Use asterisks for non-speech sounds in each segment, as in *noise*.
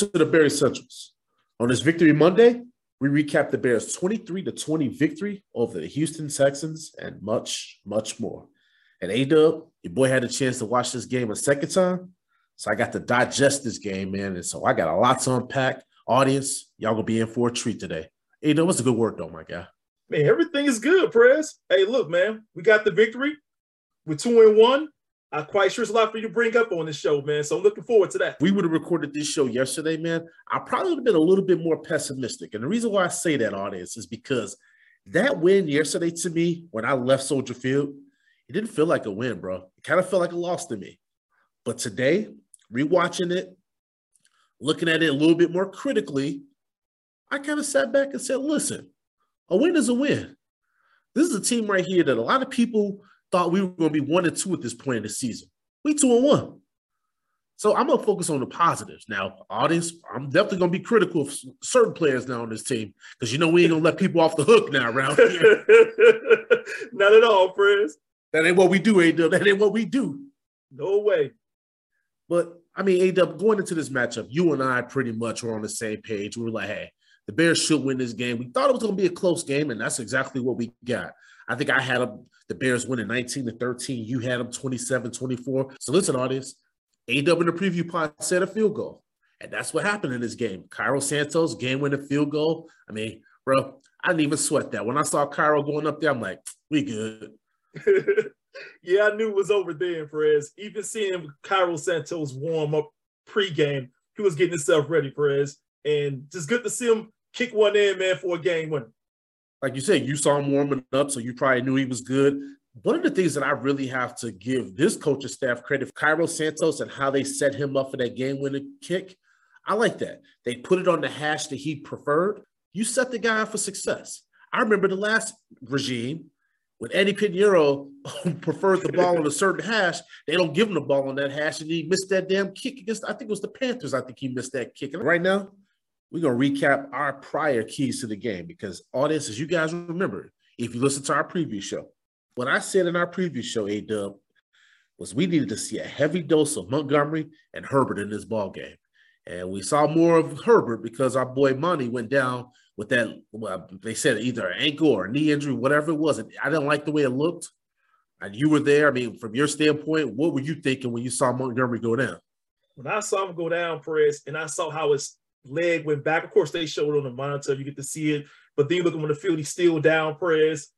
To the Bears Centrals. On this Victory Monday, we recap the Bears' 23 to 20 victory over the Houston Texans and much, much more. And A Dub, your boy had a chance to watch this game a second time. So I got to digest this game, man. And so I got a lot to unpack. Audience, y'all gonna be in for a treat today. A Dub, what's a good work though, my guy? Man, everything is good, Prez. Hey, look, man, we got the victory. We're two and one. I'm quite sure it's a lot for you to bring up on this show, man. So I'm looking forward to that. We would have recorded this show yesterday, man. I probably would have been a little bit more pessimistic. And the reason why I say that, audience, is because that win yesterday to me, when I left Soldier Field, it didn't feel like a win, bro. It kind of felt like a loss to me. But today, rewatching it, looking at it a little bit more critically, I kind of sat back and said, listen, a win is a win. This is a team right here that a lot of people thought we were going to be one and two at this point in the season. We two and one. So I'm gonna focus on the positives now. Audience, I'm definitely gonna be critical of certain players now on this team because you know we ain't gonna let people off the hook now around here. *laughs* Not at all, friends. That ain't what we do, A That ain't what we do. No way. But I mean, A going into this matchup, you and I pretty much were on the same page. We were like, hey, the Bears should win this game. We thought it was gonna be a close game, and that's exactly what we got. I think I had a the Bears winning 19 to 13. You had them 27 24. So listen, audience, AW in the preview pod set a field goal. And that's what happened in this game. Cairo Santos, game winning field goal. I mean, bro, I didn't even sweat that. When I saw Cairo going up there, I'm like, *tsk* we good. *laughs* yeah, I knew it was over then, Perez. Even seeing Cairo Santos warm up pregame, he was getting himself ready, Perez. And just good to see him kick one in, man, for a game winner like you said, you saw him warming up, so you probably knew he was good. One of the things that I really have to give this coaching staff credit, Cairo Santos, and how they set him up for that game-winning kick. I like that. They put it on the hash that he preferred. You set the guy up for success. I remember the last regime when Eddy Piñeiro *laughs* preferred the ball on a certain hash, they don't give him the ball on that hash, and he missed that damn kick against. I think it was the Panthers. I think he missed that kick. And right now, we're going to recap our prior keys to the game because audience, as you guys remember, if you listen to our previous show, what I said in our previous show, A Dub, was we needed to see a heavy dose of Montgomery and Herbert in this ball game. And we saw more of Herbert because our boy Money went down with that. Well, they said either an ankle or knee injury, whatever it was. I didn't like the way it looked. And you were there. I mean, from your standpoint, what were you thinking when you saw Montgomery go down? When I saw him go down, Perez, and I saw how his leg went back. Of course, they showed on the monitor. You get to see it. But then you look at when the field, he's still down press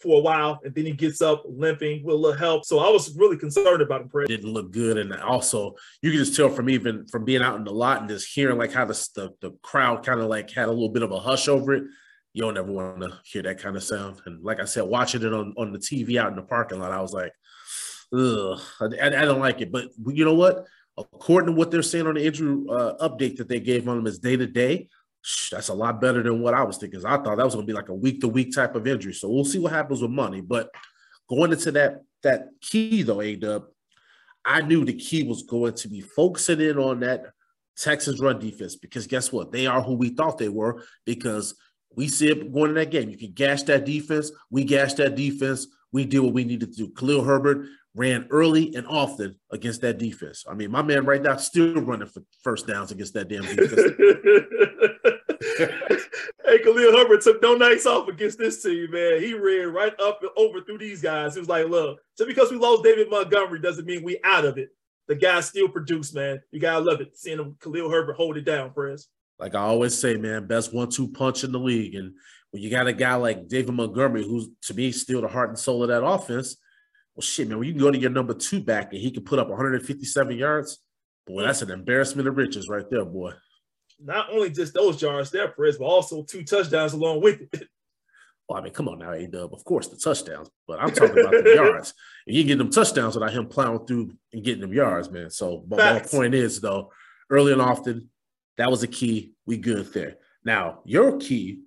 for a while, and then he gets up limping with a little help. So I was really concerned about him. Press. Didn't look good, and also you can just tell from even from being out in the lot and just hearing like how the the, the crowd kind of like had a little bit of a hush over it. You don't ever want to hear that kind of sound. And like I said, watching it on on the TV out in the parking lot, I was like, ugh, I, I don't like it. But you know what? According to what they're saying on the injury uh, update that they gave on him is day to day. That's a lot better than what I was thinking. I thought that was going to be like a week to week type of injury. So we'll see what happens with money. But going into that that key though, A Dub, I knew the key was going to be focusing in on that Texas run defense because guess what? They are who we thought they were because we see it going in that game. You can gash that defense. We gash that defense. We do what we needed to do. Khalil Herbert ran early and often against that defense. I mean, my man right now still running for first downs against that damn defense. *laughs* hey, Khalil Herbert took no nights off against this team, man. He ran right up and over through these guys. He was like, look, just because we lost David Montgomery doesn't mean we out of it. The guy still produced, man. You gotta love it. Seeing him, Khalil Herbert hold it down, Prez. Like I always say, man, best one-two punch in the league. And when you got a guy like David Montgomery, who's to me still the heart and soul of that offense, well, shit, man, when you can go to your number two back and he can put up 157 yards, boy, that's an embarrassment of riches right there, boy. Not only just those yards there, Perez, but also two touchdowns along with it. *laughs* Well, I mean, come on now, A Dub. Of course, the touchdowns, but I'm talking about the *laughs* yards. And you get them touchdowns without him plowing through and getting them yards, man. So, but my point is though, early and often, that was a key. We good there. Now, your key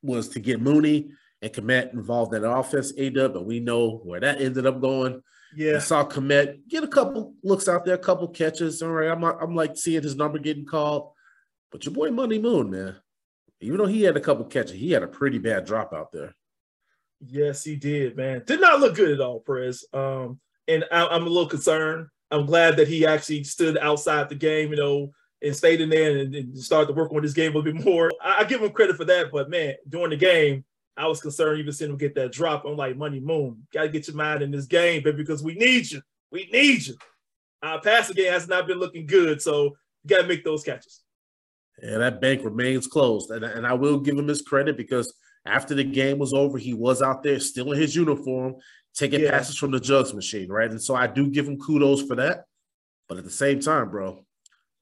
was to get Mooney and Kmet involved in offense, A dub, but we know where that ended up going. Yeah. I saw Kmet get a couple looks out there, a couple catches. All right. I'm, I'm like seeing his number getting called. But your boy Money Moon, man, even though he had a couple catches, he had a pretty bad drop out there. Yes, he did, man. Did not look good at all, Prez. Um, and I, am a little concerned. I'm glad that he actually stood outside the game, you know, and stayed in there and, and started to work on this game a little bit more. I, I, give him credit for that, but man, during the game, I was concerned even seeing him get that drop. I'm like, Money Moon, got to get your mind in this game, baby, because we need you. We need you. Our passing game has not been looking good, so you got to make those catches. Yeah, that bank remains closed, and, and I will give him his credit because after the game was over, he was out there still in his uniform, taking yeah. passes from the jugs machine, right? And so I do give him kudos for that. But at the same time, bro,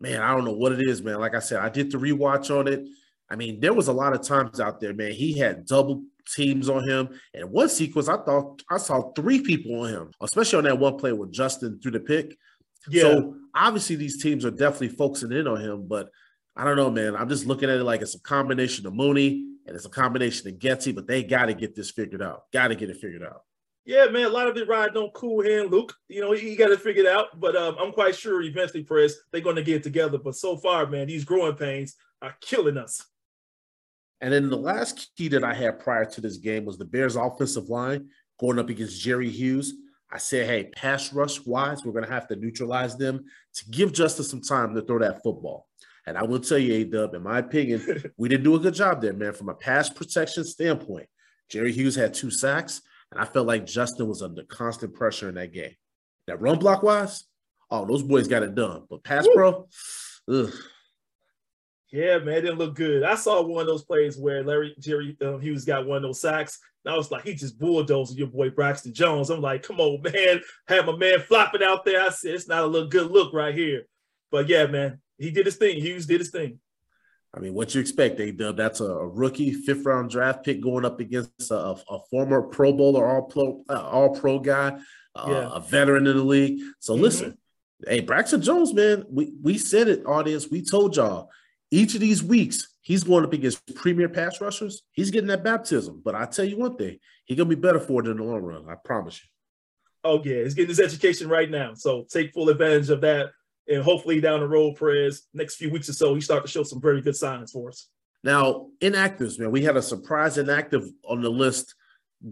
man, I don't know what it is, man. Like I said, I did the rewatch on it. I mean, there was a lot of times out there, man. He had double teams on him. And one sequence, I thought I saw three people on him, especially on that one play with Justin through the pick. Yeah. So obviously these teams are definitely focusing in on him, but I don't know, man. I'm just looking at it like it's a combination of Mooney and it's a combination of Getsy, but they got to get this figured out. Got to get it figured out. Yeah, man, a lot of it riding on cool hand Luke. You know, he got to figure it figured out, but um, I'm quite sure eventually, Press, they're going to get together. But so far, man, these growing pains are killing us. And then the last key that I had prior to this game was the Bears' offensive line going up against Jerry Hughes. I said, hey, pass rush wise, we're going to have to neutralize them to give Justice some time to throw that football. And I will tell you, A Dub, in my opinion, *laughs* we didn't do a good job there, man. From a pass protection standpoint, Jerry Hughes had two sacks, and I felt like Justin was under constant pressure in that game. That run block wise, oh, those boys got it done. But pass Woo. pro, ugh. Yeah, man, it didn't look good. I saw one of those plays where Larry Jerry um, Hughes got one of those sacks. And I was like, he just bulldozed your boy Braxton Jones. I'm like, come on, *laughs* man. Had my man flopping out there. I said, it's not a little good look right here. But yeah, man, he did his thing. Hughes did his thing. I mean, what you expect, A Dub? That's a, a, rookie fifth round draft pick going up against a, a former Pro Bowler, all pro, uh, all pro guy, uh, yeah. a veteran in the league. So mm-hmm. listen, hey, Braxton Jones, man, we we said it, audience. We told y'all each of these weeks he's going up against premier pass rushers. He's getting that baptism. But I tell you one thing, he's gonna be better for it in the long run. I promise you. Oh yeah, he's getting his education right now. So take full advantage of that and hopefully down the road, Perez, next few weeks or so, he start to show some very good signs for us. Now, inactives, man, we had a surprise inactive on the list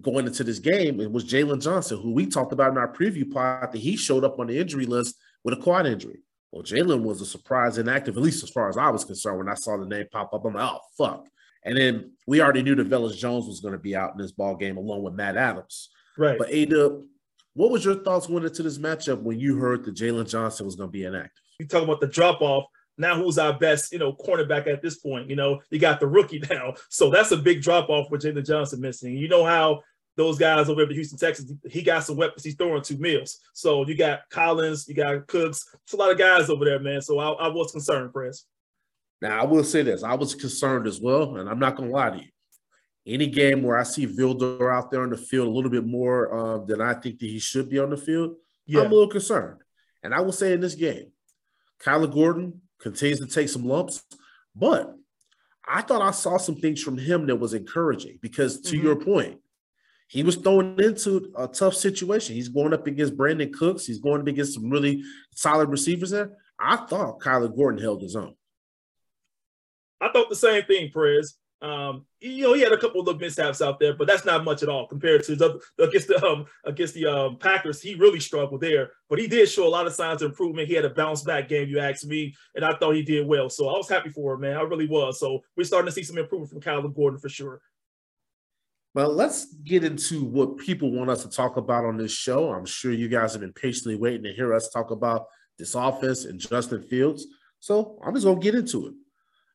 going into this game. It was Jaylon Johnson, who we talked about in our preview pod that he showed up on the injury list with a quad injury. Well, Jaylon was a surprise inactive, at least as far as I was concerned. When I saw the name pop up, I'm like, oh fuck. And then we already knew that Velus Jones was going to be out in this ball game along with Matt Adams. Right. But Ada, what was your thoughts going into this matchup when you heard that Jaylon Johnson was going to be inactive? You talk about the drop off. Now, who's our best, you know, cornerback at this point? You know, you got the rookie *laughs* now, so that's a big drop off with Jaylon Johnson missing. You know how those guys over at Houston, Texas, he got some weapons. He's throwing two meals. So you got Collins, you got Cooks. It's a lot of guys over there, man. So I, I was concerned, Press. Now I will say this: I was concerned as well, and I'm not gonna lie to you any game where I see Vildor out there on the field a little bit more uh, than I think that he should be on the field, yeah. I'm a little concerned. And I will say in this game, Kyler Gordon continues to take some lumps, but I thought I saw some things from him that was encouraging because, to mm-hmm. your point, he was thrown into a tough situation. He's going up against Brandin Cooks. He's going up against some really solid receivers there. I thought Kyler Gordon held his own. I thought the same thing, Prez. Um, you know, he had a couple of mishaps out there, but that's not much at all compared to the, against the um, against the um, Packers. He really struggled there, but he did show a lot of signs of improvement. He had a bounce back game, you asked me, and I thought he did well. So I was happy for him, man. I really was. So we're starting to see some improvement from Kyler Gordon for sure. Well, let's get into what people want us to talk about on this show. I'm sure you guys have been patiently waiting to hear us talk about this offense and Justin Fields. So I'm just gonna get into it.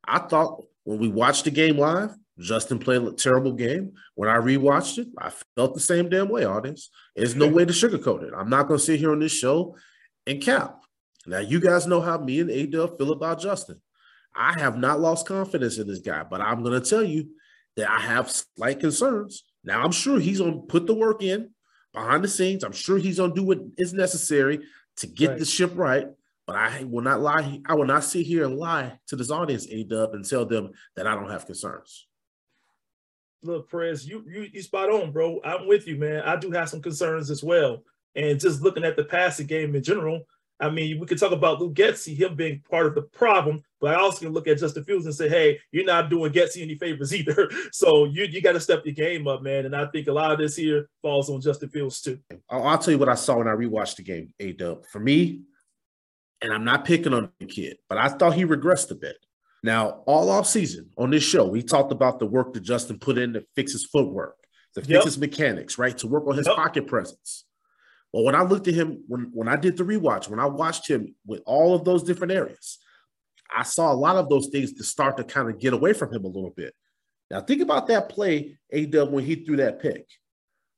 I thought when we watched the game live, Justin played a terrible game. When I rewatched it, I felt the same damn way, audience. There's no way to sugarcoat it. I'm not going to sit here on this show and cap. Now, you guys know how me and Adel feel about Justin. I have not lost confidence in this guy, but I'm going to tell you that I have slight concerns. Now, I'm sure he's going to put the work in, behind the scenes. I'm sure he's gonna do what is necessary to get Right. the ship right. But I will not lie. I will not sit here and lie to this audience, A Dub, and tell them that I don't have concerns. Look, Perez, you you you spot on, bro. I'm with you, man. I do have some concerns as well. And just looking at the passing game in general, I mean, we could talk about Luke Getsy, him being part of the problem, but I also can look at Justin Fields and say, hey, you're not doing Getsy any favors either. *laughs* So you you got to step your game up, man. And I think a lot of this here falls on Justin Fields too. I'll, I'll tell you what I saw when I rewatched the game, A Dub. For me, and I'm not picking on the kid, but I thought he regressed a bit. Now, all off season on this show, we talked about the work that Justin put in to fix his footwork, to fix Yep. his mechanics, right? To work on his Yep. pocket presence. Well, when I looked at him, when, when I did the rewatch, when I watched him with all of those different areas, I saw a lot of those things to start to kind of get away from him a little bit. Now, think about that play, A Dub, when he threw that pick.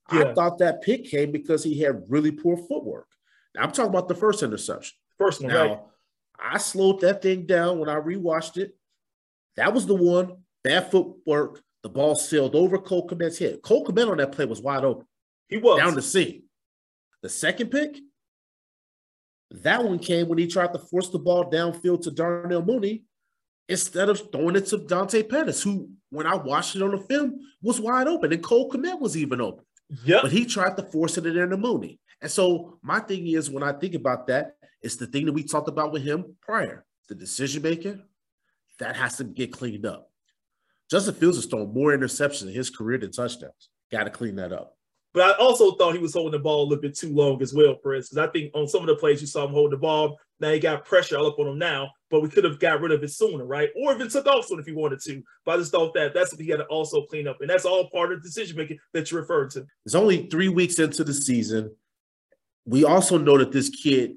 I thought that pick came because he had really poor footwork. Now, I'm talking about the first interception. First one, Now, right? I slowed that thing down when I rewatched it. That was the one. Bad footwork. The ball sailed over Cole Kmet's head. Cole Kmet on that play was wide open He was. down the seam. The second pick, that one came when he tried to force the ball downfield to Darnell Mooney instead of throwing it to Dante Pettis, who, when I watched it on the film, was wide open. And Cole Kmet was even open yep. but he tried to force it in there Mooney. And so my thing is, when I think about that, it's the thing that we talked about with him prior, the decision making, that has to get cleaned up. Justin Fields has thrown more interceptions in his career than touchdowns. Got to clean that up. But I also thought he was holding the ball a little bit too long as well, Perez, because I think on some of the plays you saw him holding the ball. Now he got pressure all up on him now, but we could have got rid of it sooner, right? Or even took off sooner if he wanted to. But I just thought that that's what he had to also clean up. And that's all part of the decision making that you referred to. It's only three weeks into the season. We also know that this kid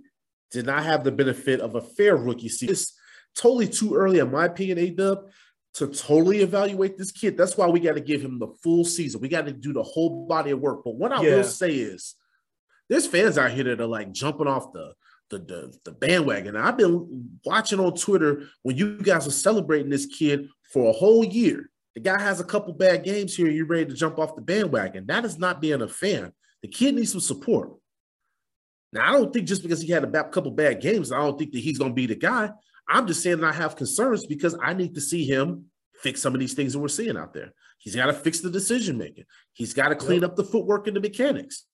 did not have the benefit of a fair rookie season. It's totally too early, in my opinion, A Dub, to totally evaluate this kid. That's why we got to give him the full season. We got to do the whole body of work. But what I Yeah. will say is, there's fans out here that are like jumping off the the, the, the bandwagon. And I've been watching on Twitter when you guys are celebrating this kid for a whole year. The guy has a couple bad games here, you're ready to jump off the bandwagon. That is not being a fan. The kid needs some support. Now, I don't think just because he had a couple bad games, I don't think that he's going to be the guy. I'm just saying that I have concerns because I need to see him fix some of these things that we're seeing out there. He's got to fix the decision making. He's got to clean up the footwork and the mechanics.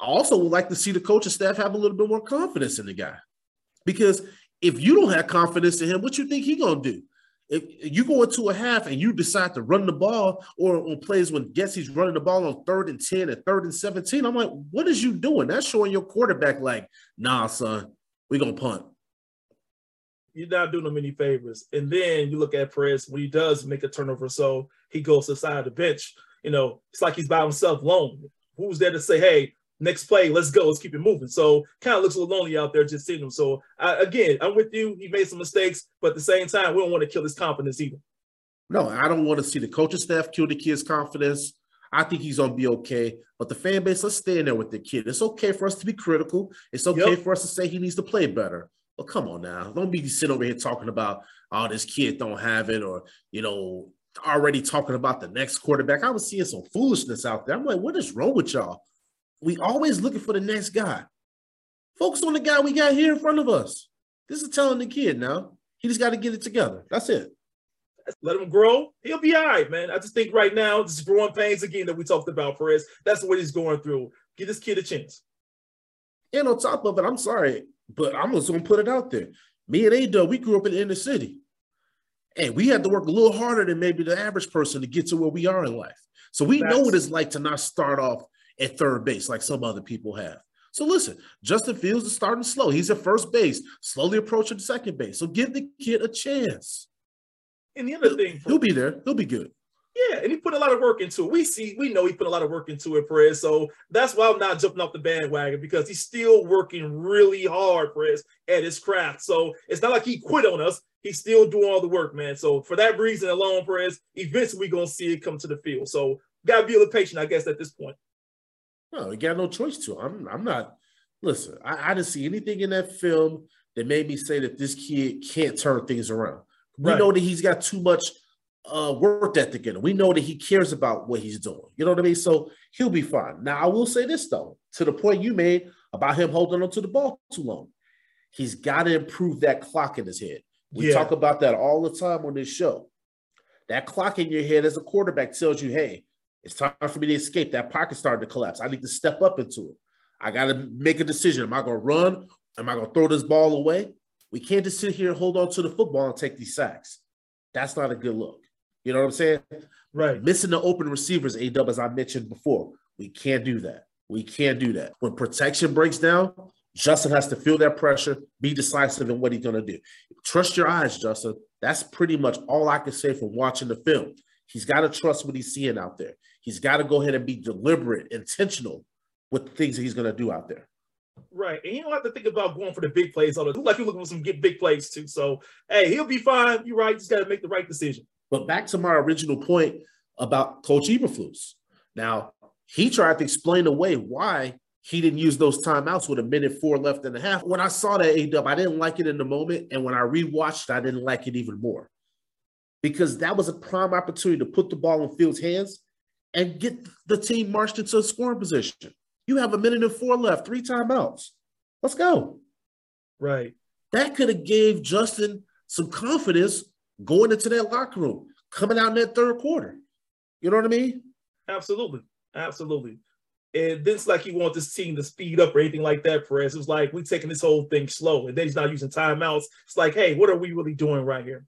I also would like to see the coaching staff have a little bit more confidence in the guy. Because if you don't have confidence in him, what you think he gonna do? If you go into a half and you decide to run the ball, or on plays when Getsy's running the ball on third and 10 and third and 17, I'm like, what is you doing? That's showing your quarterback, like, nah, son, we gonna punt. You're not doing him any favors. And then you look at Perez when he does make a turnover, so he goes to the side of the bench. You know, it's like he's by himself alone. Who's there to say, hey, next play, let's go, let's keep it moving. So kind of looks a little lonely out there just sitting him. So I, again, I'm with you. He made some mistakes, but at the same time, we don't want to kill his confidence either. No, I don't want to see the coaching staff kill the kid's confidence. I think he's gonna be okay. But the fan base, let's stay in there with the kid. It's okay for us to be critical. It's okay Yep. for us to say he needs to play better. But come on now, don't be sitting over here talking about, oh, this kid don't have it, or you know, already talking about the next quarterback. I was seeing some foolishness out there. I'm like, what is wrong with y'all? We always looking for the next guy. Focus on the guy we got here in front of us. This is telling the kid now. He just got to get it together. That's it. Let him grow. He'll be all right, man. I just think right now, this is growing pains again that we talked about, Perez. That's what he's going through. Give this kid a chance. And on top of it, I'm sorry, but I'm just gonna put it out there. Me and Ado, we grew up in the inner city. And we had to work a little harder than maybe the average person to get to where we are in life. So we know what it's like to not start off at third base like some other people have. So listen, Justin Fields is starting slow. He's at first base, slowly approaching second base. So give the kid a chance. And the other thing, He'll be there. He'll be good. Yeah, and he put a lot of work into it. We see, we know he put a lot of work into it, Perez. So that's why I'm not jumping off the bandwagon because he's still working really hard, Perez, at his craft. So it's not like he quit on us. He's still doing all the work, man. So for that reason alone, Perez, eventually we're gonna see it come to the field. So gotta be a little patient, I guess, at this point. No, he got no choice to. I'm I'm not listen, I, I didn't see anything in that film that made me say that this kid can't turn things around. We Right. know that he's got too much uh, work ethic in him. We know that he cares about what he's doing. You know what I mean? So he'll be fine. Now, I will say this though, to the point you made about him holding on to the ball too long. He's got to improve that clock in his head. We Yeah. talk about that all the time on this show. That clock in your head as a quarterback tells you, hey, it's time for me to escape. That pocket starting to collapse. I need to step up into it. I got to make a decision. Am I going to run? Am I going to throw this ball away? We can't just sit here and hold on to the football and take these sacks. That's not a good look. You know what I'm saying? Right. Missing the open receivers, A dub, as I mentioned before. We can't do that. We can't do that. When protection breaks down, Justin has to feel that pressure, be decisive in what he's going to do. Trust your eyes, Justin. That's pretty much all I can say from watching the film. He's got to trust what he's seeing out there. He's got to go ahead and be deliberate, intentional with the things that he's going to do out there. Right. And you don't have to think about going for the big plays time. Like you're looking for some get big plays too. So hey, he'll be fine. You're right. Just gotta make the right decision. But back to my original point about Coach Eberflus. Now, he tried to explain away why he didn't use those timeouts with a minute four left and a half. When I saw that A-Dub, I didn't like it in the moment. And when I rewatched, I didn't like it even more. Because that was a prime opportunity to put the ball in Fields' hands and get the team marched into a scoring position. You have a minute and four left, three timeouts. Let's go. Right. That could have gave Justin some confidence going into that locker room, coming out in that third quarter. You know what I mean? Absolutely. Absolutely. And then it's like he want this team to speed up or anything like that, Perez. It was like we're taking this whole thing slow, and then he's not using timeouts. It's like, hey, what are we really doing right here?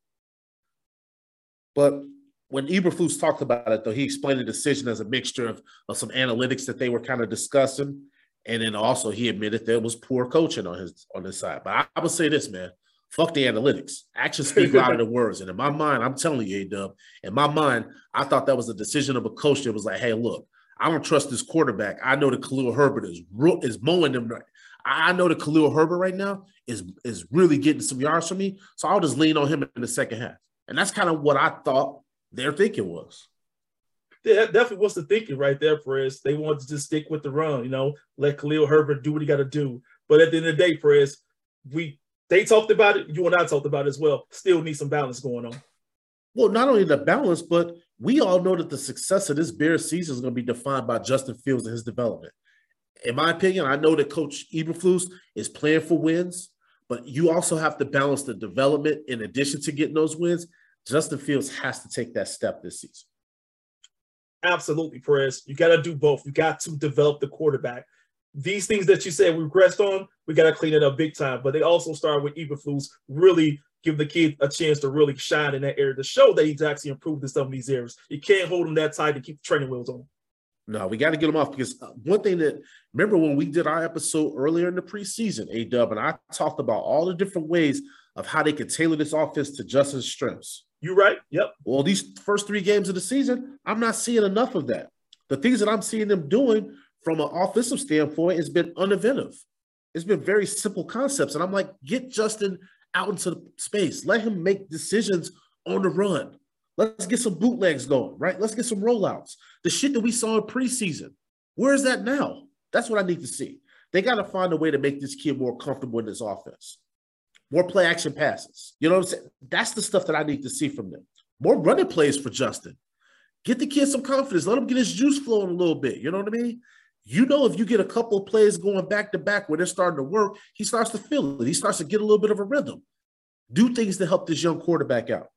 But when Eberflus talked about it, though, he explained the decision as a mixture of, of some analytics that they were kind of discussing, and then also he admitted there was poor coaching on his on his side. But I, I would say this, man. Fuck the analytics. Actions *laughs* speak louder than words. And in my mind, I'm telling you, A-Dub, in my mind, I thought that was a decision of a coach that was like, hey, look, I don't trust this quarterback. I know that Khalil Herbert is is mowing them. Right. I I know that Khalil Herbert right now is is really getting some yards from me. So I'll just lean on him in the second half. And that's kind of what I thought their thinking was. Yeah, that definitely was the thinking right there, Perez. They wanted to just stick with the run, you know, let Khalil Herbert do what he got to do. But at the end of the day, Perez, we they talked about it. You and I talked about it as well. Still need some balance going on. Well, not only the balance, but we all know that the success of this Bears season is going to be defined by Justin Fields and his development. In my opinion, I know that Coach Eberflus is playing for wins, but you also have to balance the development in addition to getting those wins. Justin Fields has to take that step this season. Absolutely, Perez. You got to do both. You got to develop the quarterback. These things that you said we regressed on, we got to clean it up big time. But they also start with Eberflus really give the kid a chance to really shine in that area to show that he's actually improved in some of these areas. You can't hold him that tight and keep the training wheels on. No, we got to get him off because uh, one thing that remember when we did our episode earlier in the preseason, A Dub, and I talked about all the different ways of how they could tailor this offense to Justin's strengths. You right? Yep. Well, these first three games of the season, I'm not seeing enough of that. The things that I'm seeing them doing from an offensive standpoint it's been uninventive. It's been very simple concepts. And I'm like, get Justin out into the space. Let him make decisions on the run. Let's get some bootlegs going, right? Let's get some rollouts. The shit that we saw in preseason. Where is that now? That's what I need to see. They got to find a way to make this kid more comfortable in this offense. More play action passes. You know what I'm saying? That's the stuff that I need to see from them. More running plays for Justin. Get the kid some confidence. Let him get his juice flowing a little bit. You know what I mean? You know, if you get a couple of plays going back to back where they're starting to work, he starts to feel it. He starts to get a little bit of a rhythm. Do things to help this young quarterback out.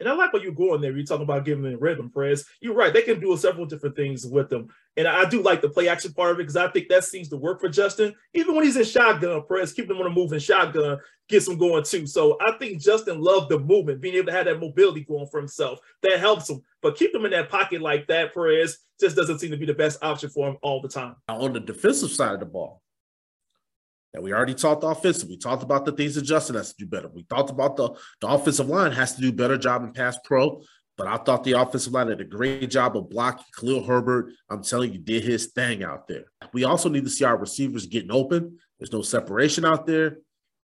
And I like what you're going there. You're talking about giving them rhythm, Perez. You're right. They can do several different things with them. And I do like the play action part of it because I think that seems to work for Justin. Even when he's in shotgun, Perez, keep him on a moving shotgun, gets him going too. So I think Justin loved the movement, being able to have that mobility going for himself. That helps him. But keep him in that pocket like that, Perez, just doesn't seem to be the best option for him all the time. On the defensive side of the ball, and we already talked offensive. We talked about the things that Justin has to do better. We talked about the, the offensive line has to do better job in pass pro. But I thought the offensive line did a great job of blocking Khalil Herbert. I'm telling you, did his thing out there. We also need to see our receivers getting open. There's no separation out there.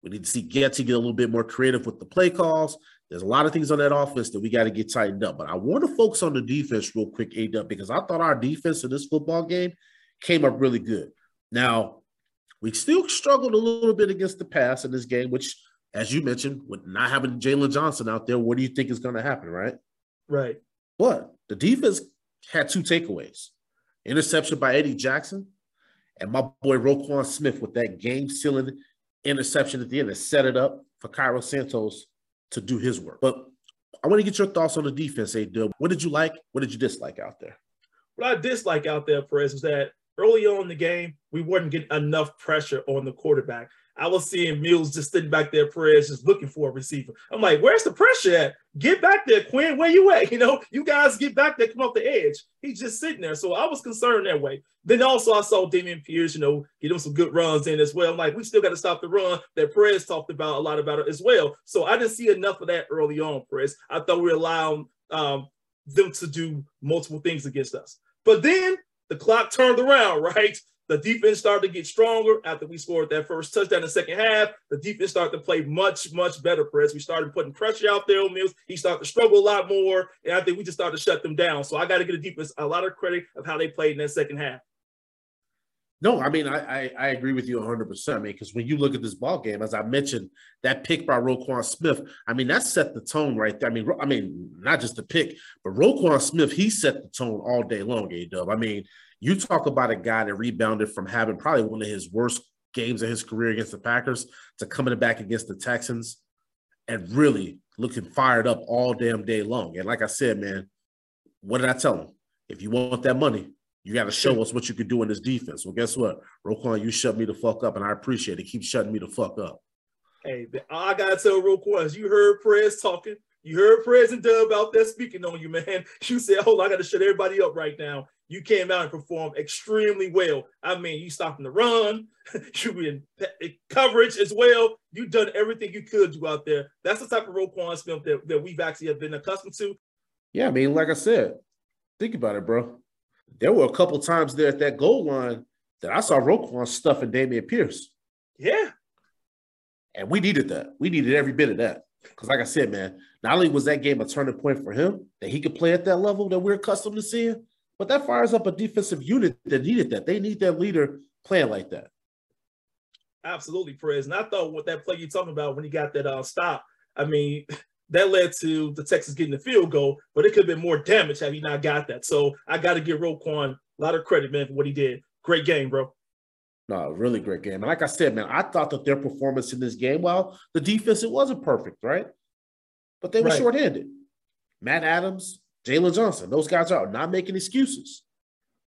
We need to see get to get a little bit more creative with the play calls. There's a lot of things on that offense that we got to get tightened up. But I want to focus on the defense real quick, A because I thought our defense in this football game came up really good. Now, we still struggled a little bit against the pass in this game, which as you mentioned, with not having Jaylon Johnson out there, what do you think is going to happen, right? Right. But the defense had two takeaways interception by Eddie Jackson and my boy Roquan Smith with that game sealing interception at the end that set it up for Cairo Santos to do his work. But I want to get your thoughts on the defense, A Dub. What did you like? What did you dislike out there? What I dislike out there, Perez, is that early on in the game, we weren't getting enough pressure on the quarterback. I was seeing Mills just sitting back there, Perez, just looking for a receiver. I'm like, where's the pressure at? Get back there, Quinn. Where you at? *laughs* You know, you guys get back there, come off the edge. He's just sitting there. So I was concerned that way. Then also I saw Dameon Pierce, you know, get him some good runs in as well. I'm like, we still got to stop the run that Perez talked about a lot about it as well. So I didn't see enough of that early on, Perez. I thought we were allowing um, them to do multiple things against us. But then the clock turned around, right? The defense started to get stronger after we scored that first touchdown in the second half. The defense started to play much, much better, Press. We started putting pressure out there on Mills. He started to struggle a lot more. And I think we just started to shut them down. So I got to give the defense a lot of credit of how they played in that second half. No, I mean, I, I, I agree with you 100%. I mean, because when you look at this ball game, as I mentioned, that pick by Roquan Smith, I mean, that set the tone right there. I mean, I mean, not just the pick, but Roquan Smith, he set the tone all day long, A-Dub. I mean, you talk about a guy that rebounded from having probably one of his worst games of his career against the Packers to coming back against the Texans and really looking fired up all damn day long. And like I said, man, what did I tell him? If you want that money, you got to show us what you can do in this defense. Well, guess what? Roquan, you shut me the fuck up, and I appreciate it. Keep shutting me the fuck up. Hey, I gotta tell Roquan, you heard Prez talking. You heard President and Dub out there speaking on you, man. *laughs* You said, "Hold on, I got to shut everybody up right now." You came out and performed extremely well. I mean, you stopping the run, *laughs* you in coverage as well. You done everything you could do out there. That's the type of Roquan Smith that, that we've actually have been accustomed to. Yeah, I mean, like I said, think about it, bro. There were a couple times there at that goal line that I saw Roquan stuffing Dameon Pierce. Yeah. And we needed that. We needed every bit of that. Because, like I said, man, not only was that game a turning point for him that he could play at that level that we're accustomed to seeing, but that fires up a defensive unit that needed that. They need that leader playing like that. Absolutely, Perez. And I thought what that play you're talking about when he got that uh, stop, I mean, *laughs* that led to the Texans getting the field goal, but it could have been more damage had he not got that. So I got to give Roquan a lot of credit, man, for what he did. Great game, bro. No, really great game. And like I said, man, I thought that their performance in this game, well, the defense, it wasn't perfect, right? But they were right. shorthanded. Matt Adams, Jaylon Johnson, those guys are not making excuses.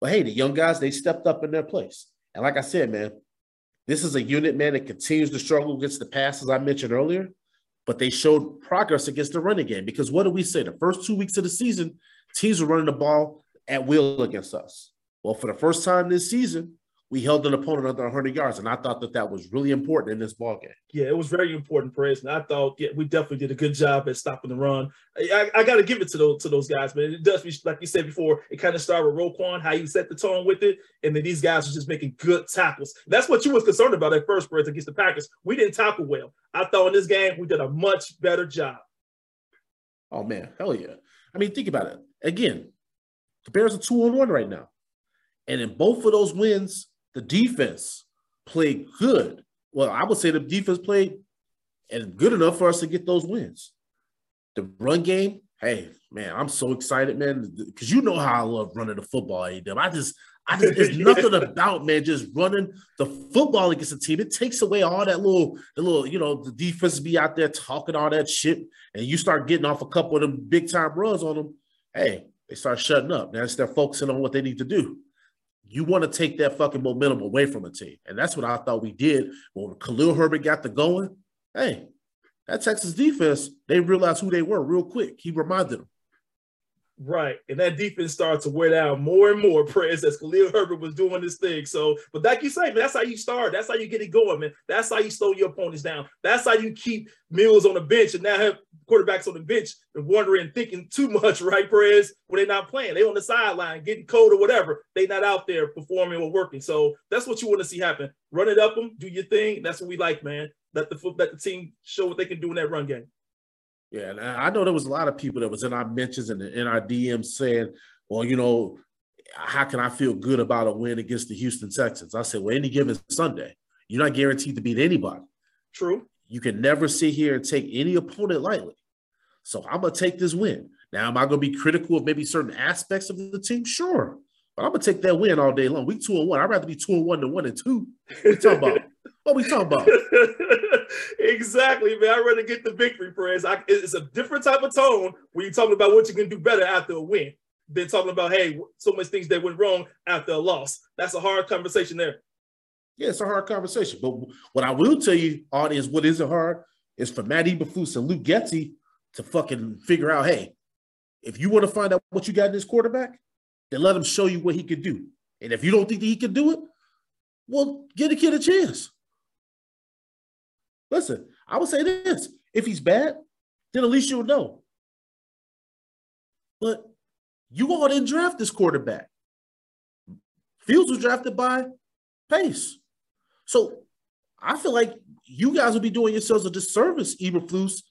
But hey, the young guys, they stepped up in their place. And like I said, man, this is a unit, man, that continues to struggle against the pass, as I mentioned earlier. But they showed progress against the running game because what did we say? The first two weeks of the season, teams were running the ball at will against us. Well, for the first time this season, we held an opponent under 100 yards, and I thought that that was really important in this ball game. Yeah, it was very important, Perez, and I thought yeah, we definitely did a good job at stopping the run. I, I got to give it to those to those guys, man. It does, like you said before, it kind of started with Roquan, how you set the tone with it, and then these guys are just making good tackles. That's what you was concerned about at first, Perez, against the Packers. We didn't tackle well. I thought in this game we did a much better job. Oh man, hell yeah! I mean, think about it. Again, the Bears are two on one right now, and in both of those wins the defense played good. Well, I would say the defense played and good enough for us to get those wins. The run game, hey man, I'm so excited, man, because you know how I love running the football. I just, I just, there's *laughs* nothing about man just running the football against a team. It takes away all that little, the little, you know, the defense be out there talking all that shit, and you start getting off a couple of them big time runs on them. Hey, they start shutting up. Now they're focusing on what they need to do you want to take that fucking momentum away from a team. And that's what I thought we did when Khalil Herbert got the going. Hey, that Texas defense, they realized who they were real quick. He reminded them. Right. And that defense started to wear down more and more praise as Khalil Herbert was doing this thing. So, but like you say, man, that's how you start. That's how you get it going, man. That's how you slow your opponents down. That's how you keep Mills on the bench and now have quarterbacks on the bench and wondering, thinking too much, *laughs* right, Perez, when they're not playing. They on the sideline, getting cold or whatever. They not out there performing or working. So that's what you want to see happen. Run it up them, do your thing. That's what we like, man. Let the let the team show what they can do in that run game. Yeah, and I know there was a lot of people that was in our mentions and in our DMs saying, well, you know, how can I feel good about a win against the Houston Texans? I said, well, any given Sunday, you're not guaranteed to beat anybody. True. you can never sit here and take any opponent lightly. So I'm gonna take this win. Now, am I gonna be critical of maybe certain aspects of the team? Sure. But I'm gonna take that win all day long. We two and one. I'd rather be two and one than one and two. What we talking about? *laughs* what we talking about? *laughs* exactly, man. I'd rather get the victory, Perez. I, it's a different type of tone when you're talking about what you can do better after a win than talking about, hey, so much things that went wrong after a loss. That's a hard conversation there. Yeah, it's a hard conversation. But what I will tell you, audience, what isn't hard is for Matt Eberflus and Luke Getsy to fucking figure out, hey, if you want to find out what you got in this quarterback, then let him show you what he can do. And if you don't think that he can do it, well, give the kid a chance. Listen, I would say this if he's bad, then at least you'll know. But you all didn't draft this quarterback. Fields was drafted by Pace. So I feel like you guys will be doing yourselves a disservice, Eberflus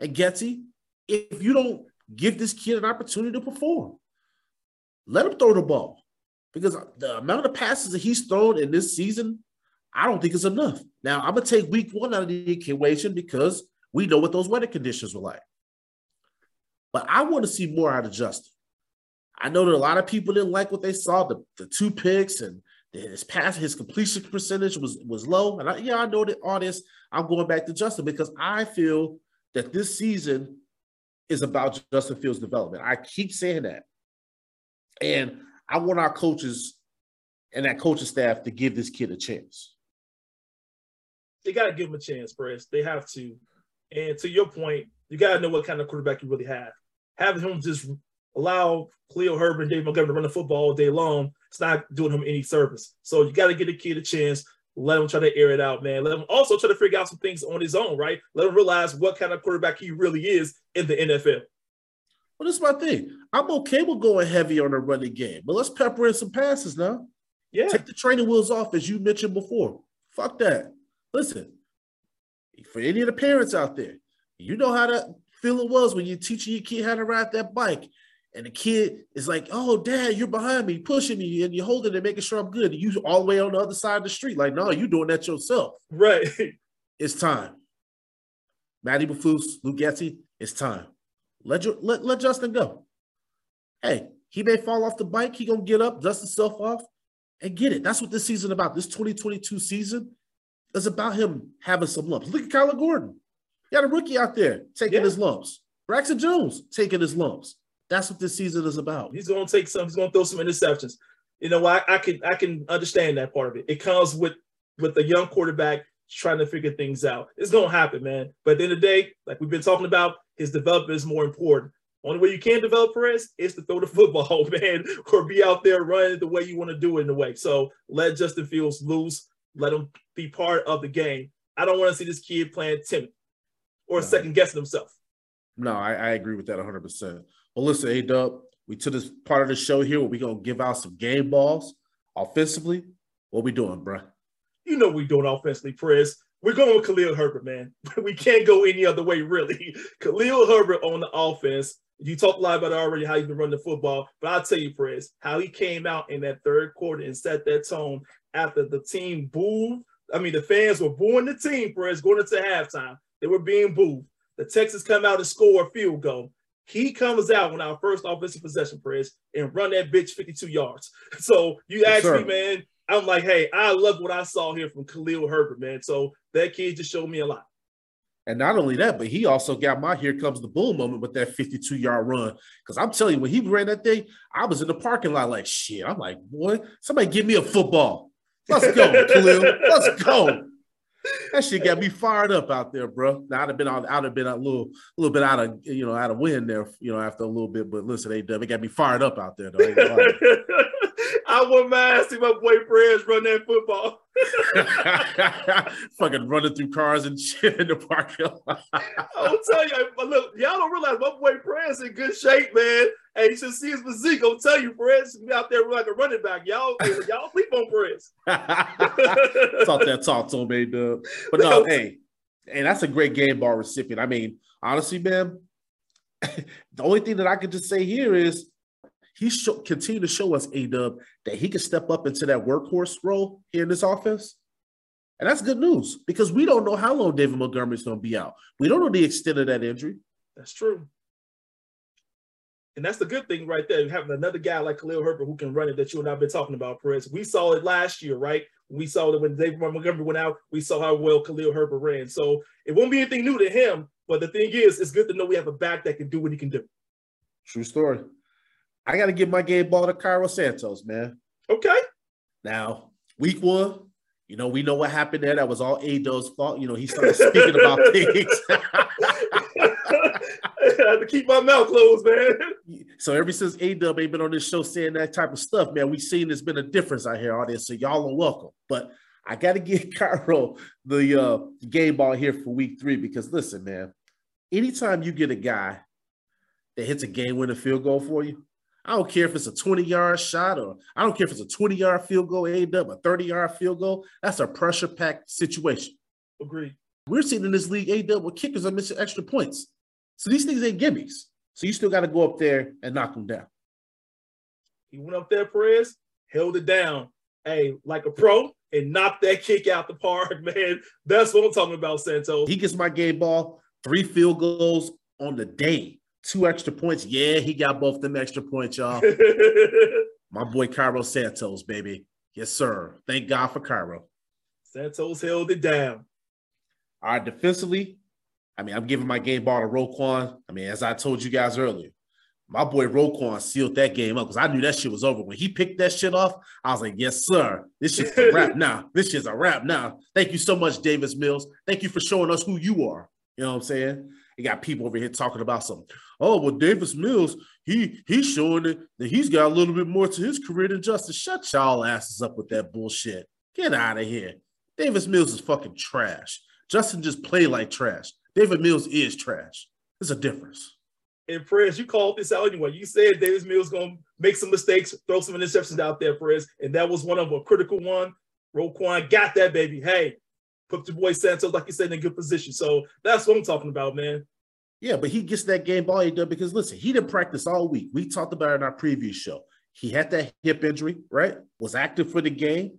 and Getsy, if you don't give this kid an opportunity to perform. Let him throw the ball because the amount of passes that he's thrown in this season, I don't think it's enough. Now, I'm going to take week one out of the equation because we know what those weather conditions were like. But I want to see more out of Justin. I know that a lot of people didn't like what they saw, the, the two picks and his pass, his completion percentage was was low. And I, yeah, I know that all this. I'm going back to Justin because I feel that this season is about Justin Fields' development. I keep saying that. And I want our coaches and that coaching staff to give this kid a chance. They got to give him a chance, Press. They have to. And to your point, you got to know what kind of quarterback you really have. Having him just allow Khalil Herbert and Dave Montgomery to run the football all day long, it's not doing him any service. So you got to get the kid a chance. Let him try to air it out, man. Let him also try to figure out some things on his own, right? Let him realize what kind of quarterback he really is in the NFL. Well, this is my thing. I'm okay with going heavy on the running game, but let's pepper in some passes now. Yeah. Take the training wheels off, as you mentioned before. Fuck that. Listen, for any of the parents out there, you know how that feeling was when you're teaching your kid how to ride that bike and the kid is like, "Oh, Dad, you're behind me, pushing me, and you're holding it, making sure I'm good." And you all the way on the other side of the street, like, "No, you're doing that yourself." Right. *laughs* It's time. Matt Eberflus, Luke Getsy, it's time. Let your let, let Justin go. Hey, he may fall off the bike. He gonna get up, dust himself off, and get it. That's what this season about. This 2022 season is about him having some lumps. Look at Kyler Gordon. You got a rookie out there taking yeah. his lumps. Braxton Jones taking his lumps. That's what this season is about. He's going to take some. He's going to throw some interceptions. You know, I, I can I can understand that part of it. It comes with with a young quarterback trying to figure things out. It's going to happen, man. But at the end of the day, like we've been talking about, his development is more important. Only way you can develop Perez is to throw the *laughs* football, man, or be out there running the way you want to do it in the way. So let Justin Fields loose. Let him be part of the game. I don't want to see this kid playing timid or no. second guessing himself. No, I, I agree with that 100%. Well, listen, A Dub, we took this part of the show here where we're going to give out some game balls offensively. What we doing, bro? You know we doing offensively, Press. We're going with Khalil Herbert, man. *laughs* we can't go any other way, really. *laughs* Khalil Herbert on the offense. You talked a lot about already how he's been running the football, but I'll tell you, Press, how he came out in that third quarter and set that tone after the team booed. I mean, the fans were booing the team, Press, going into halftime. They were being booed. The Texans come out and score a field goal. He comes out on our first offensive possession, press, and run that bitch 52 yards. *laughs* So you yes, ask sir. me, man, I'm like, hey, I love what I saw here from Khalil Herbert, man. So that kid just showed me a lot. And not only that, but he also got my here comes the bull moment with that 52 yard run. Because I'm telling you, when he ran that thing, I was in the parking lot like, shit. I'm like, boy, somebody give me a football. Let's go, *laughs* Khalil. Let's go that shit got me fired up out there, bro. Now, I'd have been out, I'd have been a little, a little bit out of, you know, out of wind there, you know, after a little bit. But listen, they it got me fired up out there, though. *laughs* I wouldn't mind see my boy Prez run that football. *laughs* Fucking running through cars and shit in the parking lot. *laughs* I'll tell you, look, y'all don't realize my boy Prez in good shape, man. Hey, you should see his physique. I'll tell you, Perez be out there like a running back. Y'all, *laughs* y'all sleep on Perez. talk that talk to him, man. Dub. But no, hey, and that's a great game ball recipient. I mean, honestly, man, the only thing that I could just say here is he show, continue to show us a dub that he can step up into that workhorse role here in this offense. And that's good news because we don't know how long David Montgomery's going to be out. We don't know the extent of that injury. That's true. And that's the good thing right there, having another guy like Khalil Herbert who can run it that you and I've been talking about, Perez. We saw it last year, right? We saw that when David Montgomery went out, we saw how well Khalil Herbert ran. So it won't be anything new to him. But the thing is, it's good to know we have a back that can do what he can do. True story. I got to give my game ball to Cairo Santos, man. Okay. Now, week one, you know, we know what happened there. That was all A Dub's fault. You know, he started speaking about *laughs* things. I had to keep my mouth closed, man. So ever since A Dub ain't been on this show saying that type of stuff, man, we've seen there's been a difference out here, audience. So y'all are welcome. But I got to give *laughs* Cairo the uh, game ball here for week three because listen, man, anytime you get a guy that hits a game winning field goal for you, I don't care if it's a 20 yard shot or I don't care if it's a 20 yard field goal, A Dub, a 30 yard field goal. That's a pressure packed situation. Agreed. We're seeing in this league A Dub with kickers are missing extra points. So these things ain't gimmies. So you still got to go up there and knock them down. He went up there, Perez, held it down, hey, like a pro, and knocked that kick out the park, *laughs* man. That's what I'm talking about, Santos. He gets my game ball, three field goals on the day, two extra points. Yeah, he got both them extra points, y'all. *laughs* my boy Cairo Santos, baby. Yes, sir. Thank God for Cairo. Santos held it down. All right, defensively, I mean, I'm giving my game ball to Roquan. I mean, as I told you guys earlier, my boy Roquan sealed that game up because I knew that shit was over. When he picked that shit off, I was like, yes, sir. This shit's a wrap *laughs* now. This shit's a wrap now. Thank you so much, Davis Mills. Thank you for showing us who you are. You know what I'm saying? You got people over here talking about some, oh, well, Davis Mills, he he's showing it that he's got a little bit more to his career than Justin. Shut y'all asses up with that bullshit. Get out of here. Davis Mills is fucking trash. Justin just played like trash. David Mills is trash. There's a difference. And Perez, you called this out anyway. You said Davis Mills to make some mistakes, throw some interceptions out there, Perez, and that was one of a critical one. Roquan got that baby. Hey, put your boy Santos, like you said, in a good position. So that's what I'm talking about, man. Yeah, but he gets that game ball he done because listen, he didn't practice all week. We talked about it in our previous show. He had that hip injury, right? Was active for the game,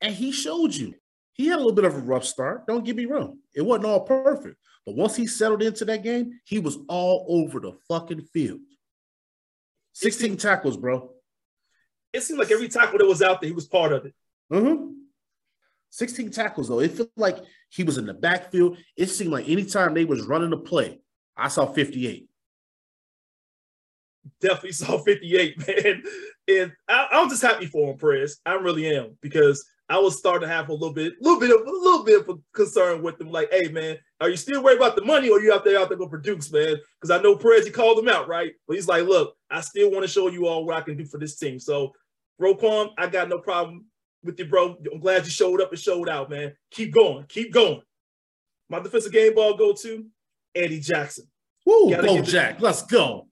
and he showed you. He had a little bit of a rough start. Don't get me wrong. It wasn't all perfect. But once he settled into that game, he was all over the fucking field. 16 tackles, bro. It seemed like every tackle that was out there, he was part of it. Mm-hmm. 16 tackles, though. It felt like he was in the backfield. It seemed like anytime they was running a play, I saw 58. Definitely saw 58, *laughs* man. And I, I'm just happy for him, Perez. I really am because I was starting to have a little bit, little bit of a little bit of concern with them. Like, hey man, are you still worried about the money or you out there out there gonna produce, man? Because I know Perez, he called him out, right? But he's like, look, I still want to show you all what I can do for this team. So Roquan, I got no problem with you, bro. I'm glad you showed up and showed out, man. Keep going, keep going. My defensive game ball go to Eddie Jackson. Woo, Bo Jack, let's go.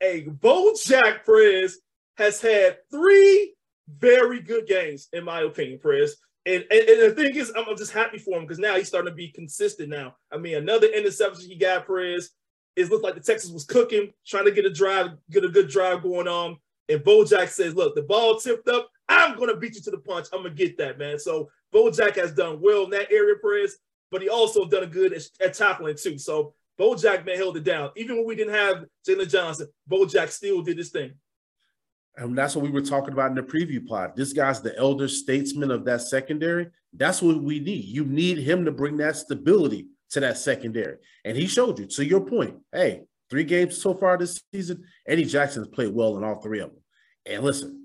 Hey, Bo Jack Perez has had three very good games, in my opinion, Perez. And, and, and the thing is, I'm, I'm just happy for him because now he's starting to be consistent now. I mean, another interception he got, Perez. It looked like the Texas was cooking, trying to get a drive, get a good drive going on. And Bojack says, look, the ball tipped up. I'm going to beat you to the punch. I'm going to get that, man. So Bojack has done well in that area, Perez, but he also done a good at, at tackling too. So Bojack, man, held it down. Even when we didn't have Jaylon Johnson, Bojack still did his thing. And that's what we were talking about in the preview pod. This guy's the elder statesman of that secondary. That's what we need. You need him to bring that stability to that secondary. And he showed you. To your point, hey, three games so far this season, Eddie Jackson has played well in all three of them. And listen,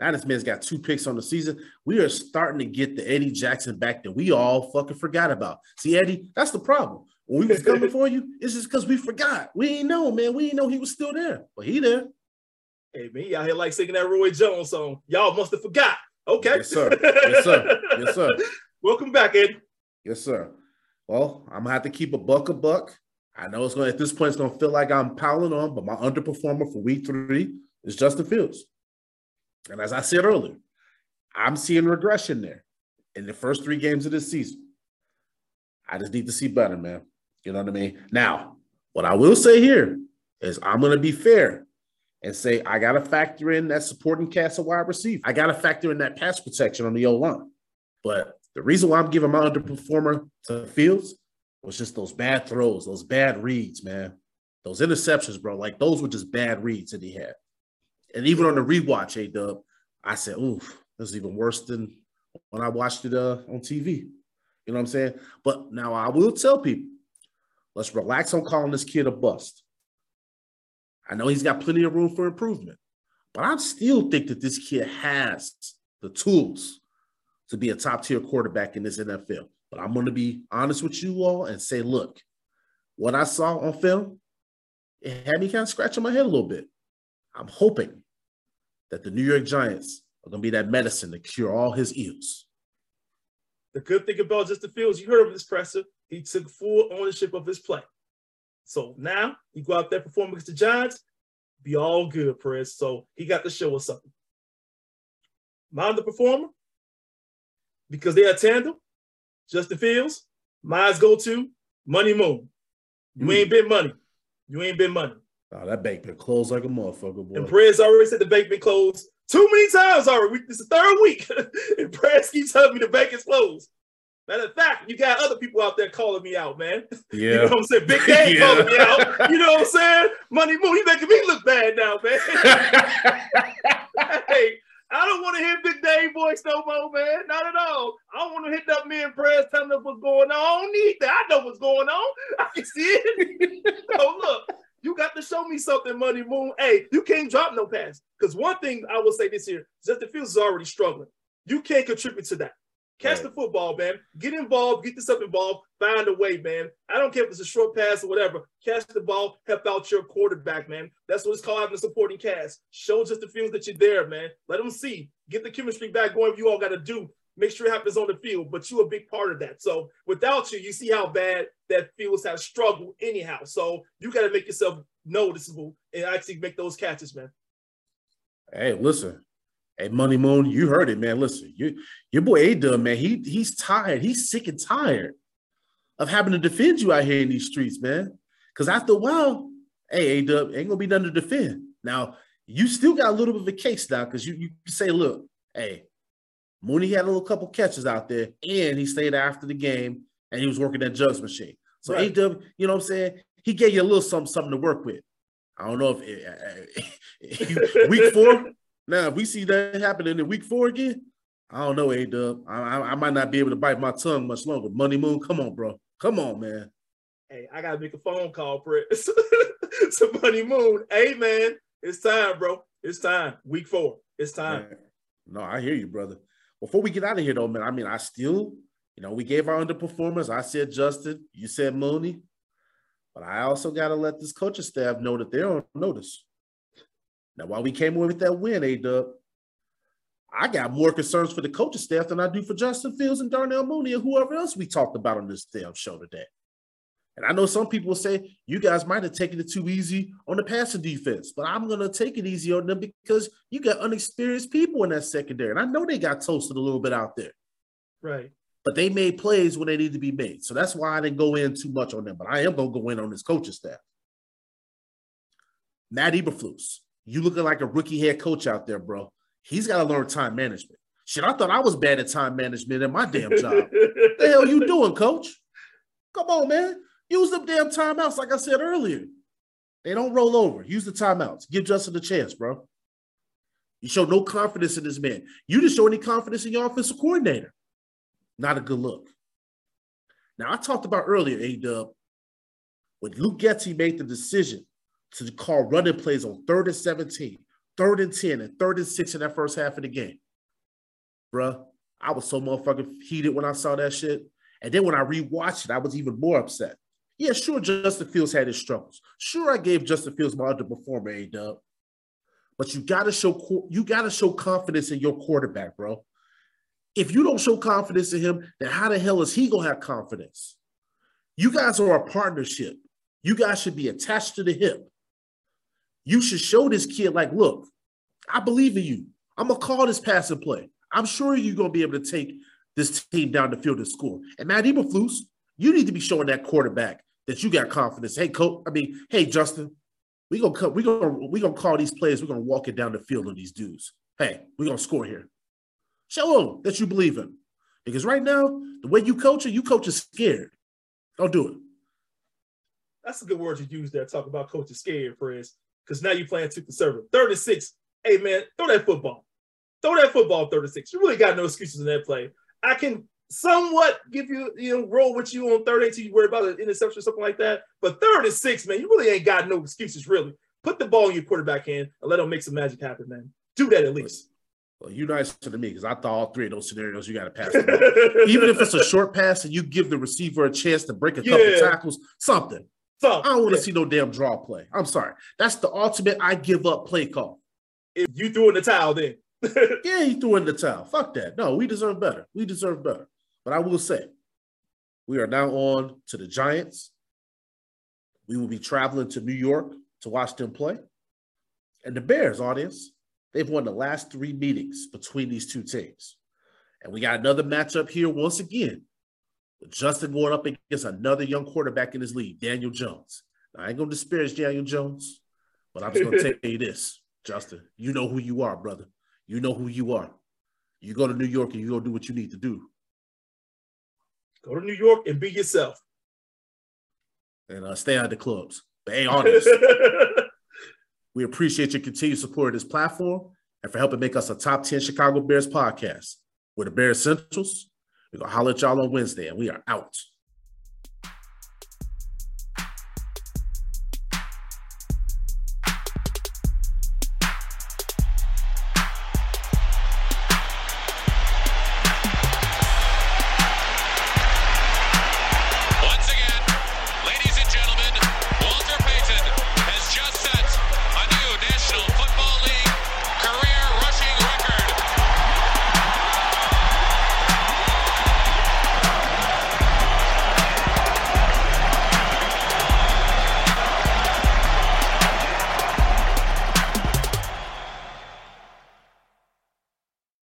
now this man's got two picks on the season. We are starting to get the Eddie Jackson back that we all fucking forgot about. See, Eddie, that's the problem. When we was coming *laughs* for you, it's just because we forgot. We ain't know, man. We ain't know he was still there. But he there. Hey man, y'all here like singing that Roy Jones song. Y'all must have forgot. Okay. Yes, sir. Yes, sir. Yes, sir. *laughs* Welcome back, Ed. Yes, sir. Well, I'm gonna have to keep a buck a buck. I know it's gonna at this point it's gonna feel like I'm piling on, but my underperformer for week three is Justin Fields. And as I said earlier, I'm seeing regression there in the first three games of this season. I just need to see better, man. You know what I mean? Now, what I will say here is I'm gonna be fair and say, I got to factor in that supporting cast of wide receiver. I got to factor in that pass protection on the O line. But The reason why I'm giving my underperformer to Fields was just those bad throws, those bad reads, man. Those interceptions, bro. Like those were just bad reads that he had. And even on the rewatch, A Dub, I said, oof, this is even worse than when I watched it uh, on TV. You know what I'm saying? But now I will tell people, let's relax on calling this kid a bust. I know he's got plenty of room for improvement, but I still think that this kid has the tools to be a top tier quarterback in this NFL. But I'm going to be honest with you all and say, look, what I saw on film, it had me kind of scratching my head a little bit. I'm hoping that the New York Giants are going to be that medicine to cure all his ills. The good thing about Justin Fields, you heard of this presser, he took full ownership of his play. So now he go out there perform against the Giants, be all good, Perez. So he got to show us something. My performer, because they are tandem, Justin Fields, mine's go to Money Moon. You mm. ain't been money. You ain't been money. Oh, that bank been closed like a motherfucker, boy. And Perez already said the bank been closed too many times already. This is the third week. *laughs* and Perez keeps telling me the bank is closed. Matter of fact, you got other people out there calling me out, man. *laughs* Yeah. You know what I'm saying? Big *laughs* Dave yeah. calling me out. You know what I'm saying? Money Moon, he making me look bad now, man. hey, I don't want to hear Big Dave voice no more, man. Not at all. I don't want to hit up me and Press telling us what's going on. I don't need that. I know what's going on. I can see it. so look, you got to show me something, Money Moon. Hey, you can't drop no pass. Because one thing I will say this year, Justin Fields is already struggling. You can't contribute to that. Catch right. the football, man. Get involved. Get yourself involved. Find a way, man. I don't care if it's a short pass or whatever. Catch the ball. Help out your quarterback, man. That's what it's called having a supporting cast. Show Justin Fields that you're there, man. Let them see. Get the chemistry back going. You all got to do. Make sure it happens on the field, but you're a big part of that. So without you, you see how bad that Fields has struggled anyhow. So you got to make yourself noticeable and actually make those catches, man. Hey, listen, Hey, Money Moon, you heard it, man. Listen, you, your boy A Dub, man, he he's tired. He's sick and tired of having to defend you out here in these streets, man. Because after a while, hey, A Dub, ain't gonna be nothing to defend. Now, you still got a little bit of a case now, because you you say, look, hey, Mooney had a little couple catches out there, and he stayed after the game, and he was working that jugs machine. So right. A Dub, you know what I'm saying? He gave you a little something something to work with. I don't know if it, uh, *laughs* week four, now, if we see that happening in week four again, I don't know, A Dub. I, I, I, might not be able to bite my tongue much longer. Money Moon, come on, bro. Come on, man. Hey, I gotta make a phone call, Chris. *laughs* to Money Moon. Hey, man, it's time, bro. It's time. Week four. It's time. Man. No, I hear you, brother. Before we get out of here, though, man, I mean, I still, you know, we gave our underperformers. I said Justin, you said Mooney, but I also got to let this coaching staff know that they're on notice. Now, while we came away with that win, A Dub, I got more concerns for the coaching staff than I do for Justin Fields and Darnell Mooney and whoever else we talked about on this damn show today. And I know some people will say you guys might have taken it too easy on the passing defense, but I'm going to take it easy on them because you got unexperienced people in that secondary. And I know they got toasted a little bit out there. Right. But they made plays when they need to be made. So that's why I didn't go in too much on them. But I am going to go in on this coaching staff. Matt Eberflus. You looking like a rookie head coach out there, bro. He's got to learn time management. Shit, I thought I was bad at time management in my damn job. *laughs* the hell you doing, coach? Come on, man. Use them damn timeouts, like I said earlier. They don't roll over. Use the timeouts. Give Justin a chance, bro. You show no confidence in this man. You didn't show any confidence in your offensive coordinator. Not a good look. Now, I talked about earlier, A Dub, when Luke Getsy made the decision to call running plays on third and 17, third and 10, and third and six in that first half of the game. Bruh, I was so motherfucking heated when I saw that shit. And then when I rewatched it, I was even more upset. Yeah, sure, Justin Fields had his struggles. Sure, I gave Justin Fields my underperformer, A Dub. But you gotta show you gotta show confidence in your quarterback, bro. If you don't show confidence in him, then how the hell is he gonna have confidence? You guys are a partnership. You guys should be attached to the hip. You should show this kid, like, look, I believe in you. I'm gonna call this pass and play. I'm sure you're gonna be able to take this team down the field and score. And Matt Eberflus, you need to be showing that quarterback that you got confidence. Hey, coach. I mean, hey, Justin, we gonna. We gonna we gonna call these players. We're gonna walk it down the field on these dudes. Hey, we're gonna score here. Show them that you believe in, Because right now, the way you coach it, you coach is scared. Don't do it. That's a good word you use there. Talk about coaching scared, friends. Because now you're playing too conservative. 36. Hey man, throw that football. Throw that football 36. You really got no excuses in that play. I can somewhat give you, you know, roll with you on third until you worry about an interception or something like that. But third and six, man, you really ain't got no excuses, really. Put the ball in your quarterback hand and let him make some magic happen, man. Do that at least. Well, you nice to me because I thought all three of those scenarios you got to pass. *laughs* Even if it's a short pass and you give the receiver a chance to break a couple tackles, something. So I don't want to yeah, see no damn draw play. I'm sorry. That's the ultimate I give up play call. if you threw in the towel, then *laughs* Yeah, he threw in the towel. Fuck that. No, we deserve better. We deserve better. But I will say, we are now on to the Giants. We will be traveling to New York to watch them play. And the Bears, audience, they've won the last three meetings between these two teams. And we got another matchup here once again with Justin going up against another young quarterback in his league, Daniel Jones. Now, I ain't going to disparage Daniel Jones, but I'm just going *laughs* to tell you this, Justin. You know who you are, brother. You know who you are. You go to New York and you go do what you need to do. Go to New York and be yourself. and uh, stay out of the clubs. But hey, honest, *laughs* we appreciate your continued support of this platform and for helping make us a top 10 Chicago Bears podcast. We're the Bears Centrals. We're going to holler at y'all on Wednesday, and we are out.